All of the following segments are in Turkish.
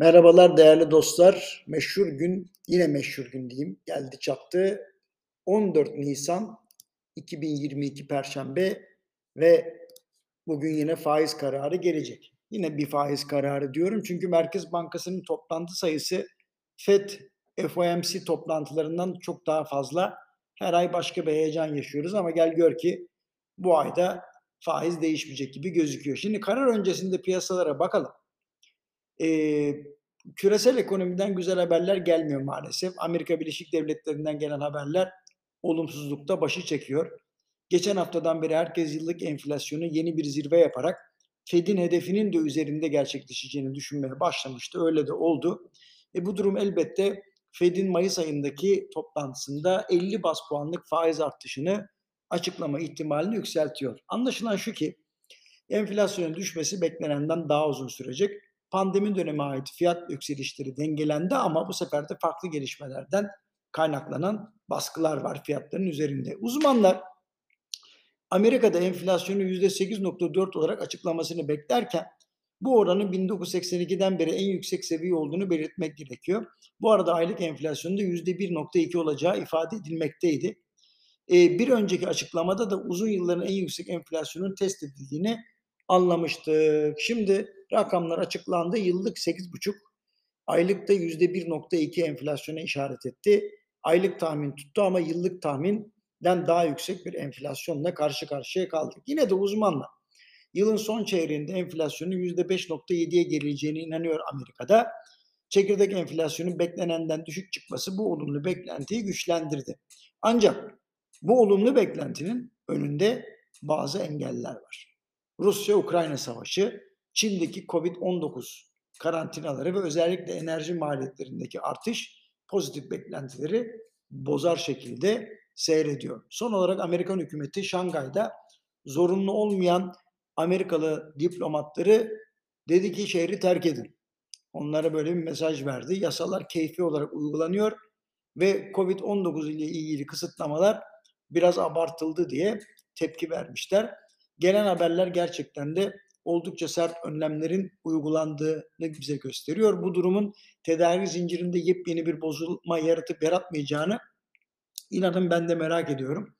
Merhabalar değerli dostlar. Meşhur gün, yine meşhur gün diyeyim, geldi çattı. 14 Nisan 2022 Perşembe ve bugün yine faiz kararı gelecek. Yine bir faiz kararı diyorum çünkü Merkez Bankası'nın toplantı sayısı FED, FOMC toplantılarından çok daha fazla. Her ay başka bir heyecan yaşıyoruz ama gel gör ki bu ayda faiz değişmeyecek gibi gözüküyor. Şimdi karar öncesinde piyasalara bakalım. Ee, küresel ekonomiden güzel haberler gelmiyor maalesef. Amerika Birleşik Devletleri'nden gelen haberler olumsuzlukta başı çekiyor. Geçen haftadan beri herkes yıllık enflasyonu yeni bir zirve yaparak Fed'in hedefinin de üzerinde gerçekleşeceğini düşünmeye başlamıştı. Öyle de oldu. E bu durum elbette Fed'in Mayıs ayındaki toplantısında 50 bas puanlık faiz artışını açıklama ihtimalini yükseltiyor. Anlaşılan şu ki enflasyonun düşmesi beklenenden daha uzun sürecek pandemi dönemi ait fiyat yükselişleri dengelendi ama bu sefer de farklı gelişmelerden kaynaklanan baskılar var fiyatların üzerinde. Uzmanlar Amerika'da enflasyonu %8.4 olarak açıklamasını beklerken bu oranın 1982'den beri en yüksek seviye olduğunu belirtmek gerekiyor. Bu arada aylık enflasyonda %1.2 olacağı ifade edilmekteydi. Ee, bir önceki açıklamada da uzun yılların en yüksek enflasyonun test edildiğini anlamıştık. Şimdi rakamlar açıklandı. Yıllık 8,5, aylıkta %1.2 enflasyona işaret etti. Aylık tahmin tuttu ama yıllık tahminden daha yüksek bir enflasyonla karşı karşıya kaldık. Yine de uzmanlar yılın son çeyreğinde enflasyonun %5.7'ye gerileceğine inanıyor Amerika'da. Çekirdek enflasyonun beklenenden düşük çıkması bu olumlu beklentiyi güçlendirdi. Ancak bu olumlu beklentinin önünde bazı engeller var. Rusya-Ukrayna savaşı, Çin'deki Covid-19 karantinaları ve özellikle enerji maliyetlerindeki artış pozitif beklentileri bozar şekilde seyrediyor. Son olarak Amerikan hükümeti Şangay'da zorunlu olmayan Amerikalı diplomatları dedi ki şehri terk edin. Onlara böyle bir mesaj verdi. Yasalar keyfi olarak uygulanıyor ve Covid-19 ile ilgili kısıtlamalar biraz abartıldı diye tepki vermişler. Gelen haberler gerçekten de oldukça sert önlemlerin uygulandığını bize gösteriyor. Bu durumun tedarik zincirinde yepyeni bir bozulma yaratıp yaratmayacağını inanın ben de merak ediyorum.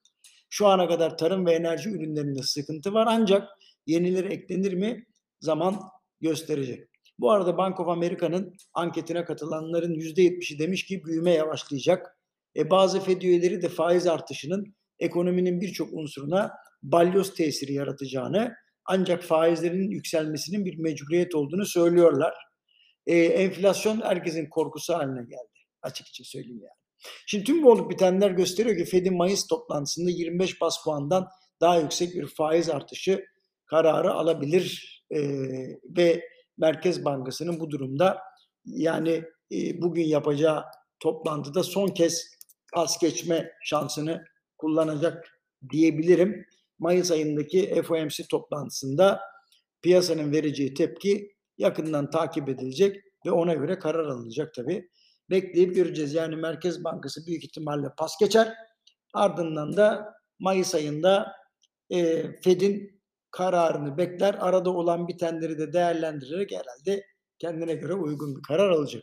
Şu ana kadar tarım ve enerji ürünlerinde sıkıntı var ancak yenileri eklenir mi zaman gösterecek. Bu arada Bank of America'nın anketine katılanların %70'i demiş ki büyüme yavaşlayacak. E bazı Fed üyeleri de faiz artışının ekonominin birçok unsuruna balyoz tesiri yaratacağını ancak faizlerin yükselmesinin bir mecburiyet olduğunu söylüyorlar. Ee, enflasyon herkesin korkusu haline geldi. Açıkça söyleyeyim yani. Şimdi tüm bu olup bitenler gösteriyor ki Fed'in Mayıs toplantısında 25 bas puandan daha yüksek bir faiz artışı kararı alabilir e, ve Merkez Bankası'nın bu durumda yani e, bugün yapacağı toplantıda son kez pas geçme şansını kullanacak diyebilirim. Mayıs ayındaki FOMC toplantısında piyasanın vereceği tepki yakından takip edilecek ve ona göre karar alınacak tabii. Bekleyip göreceğiz. Yani Merkez Bankası büyük ihtimalle pas geçer. Ardından da Mayıs ayında e, Fed'in kararını bekler. Arada olan bitenleri de değerlendirerek herhalde kendine göre uygun bir karar alacak.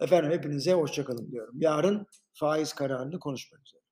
Efendim hepinize hoşçakalın diyorum. Yarın faiz kararını konuşmak üzere.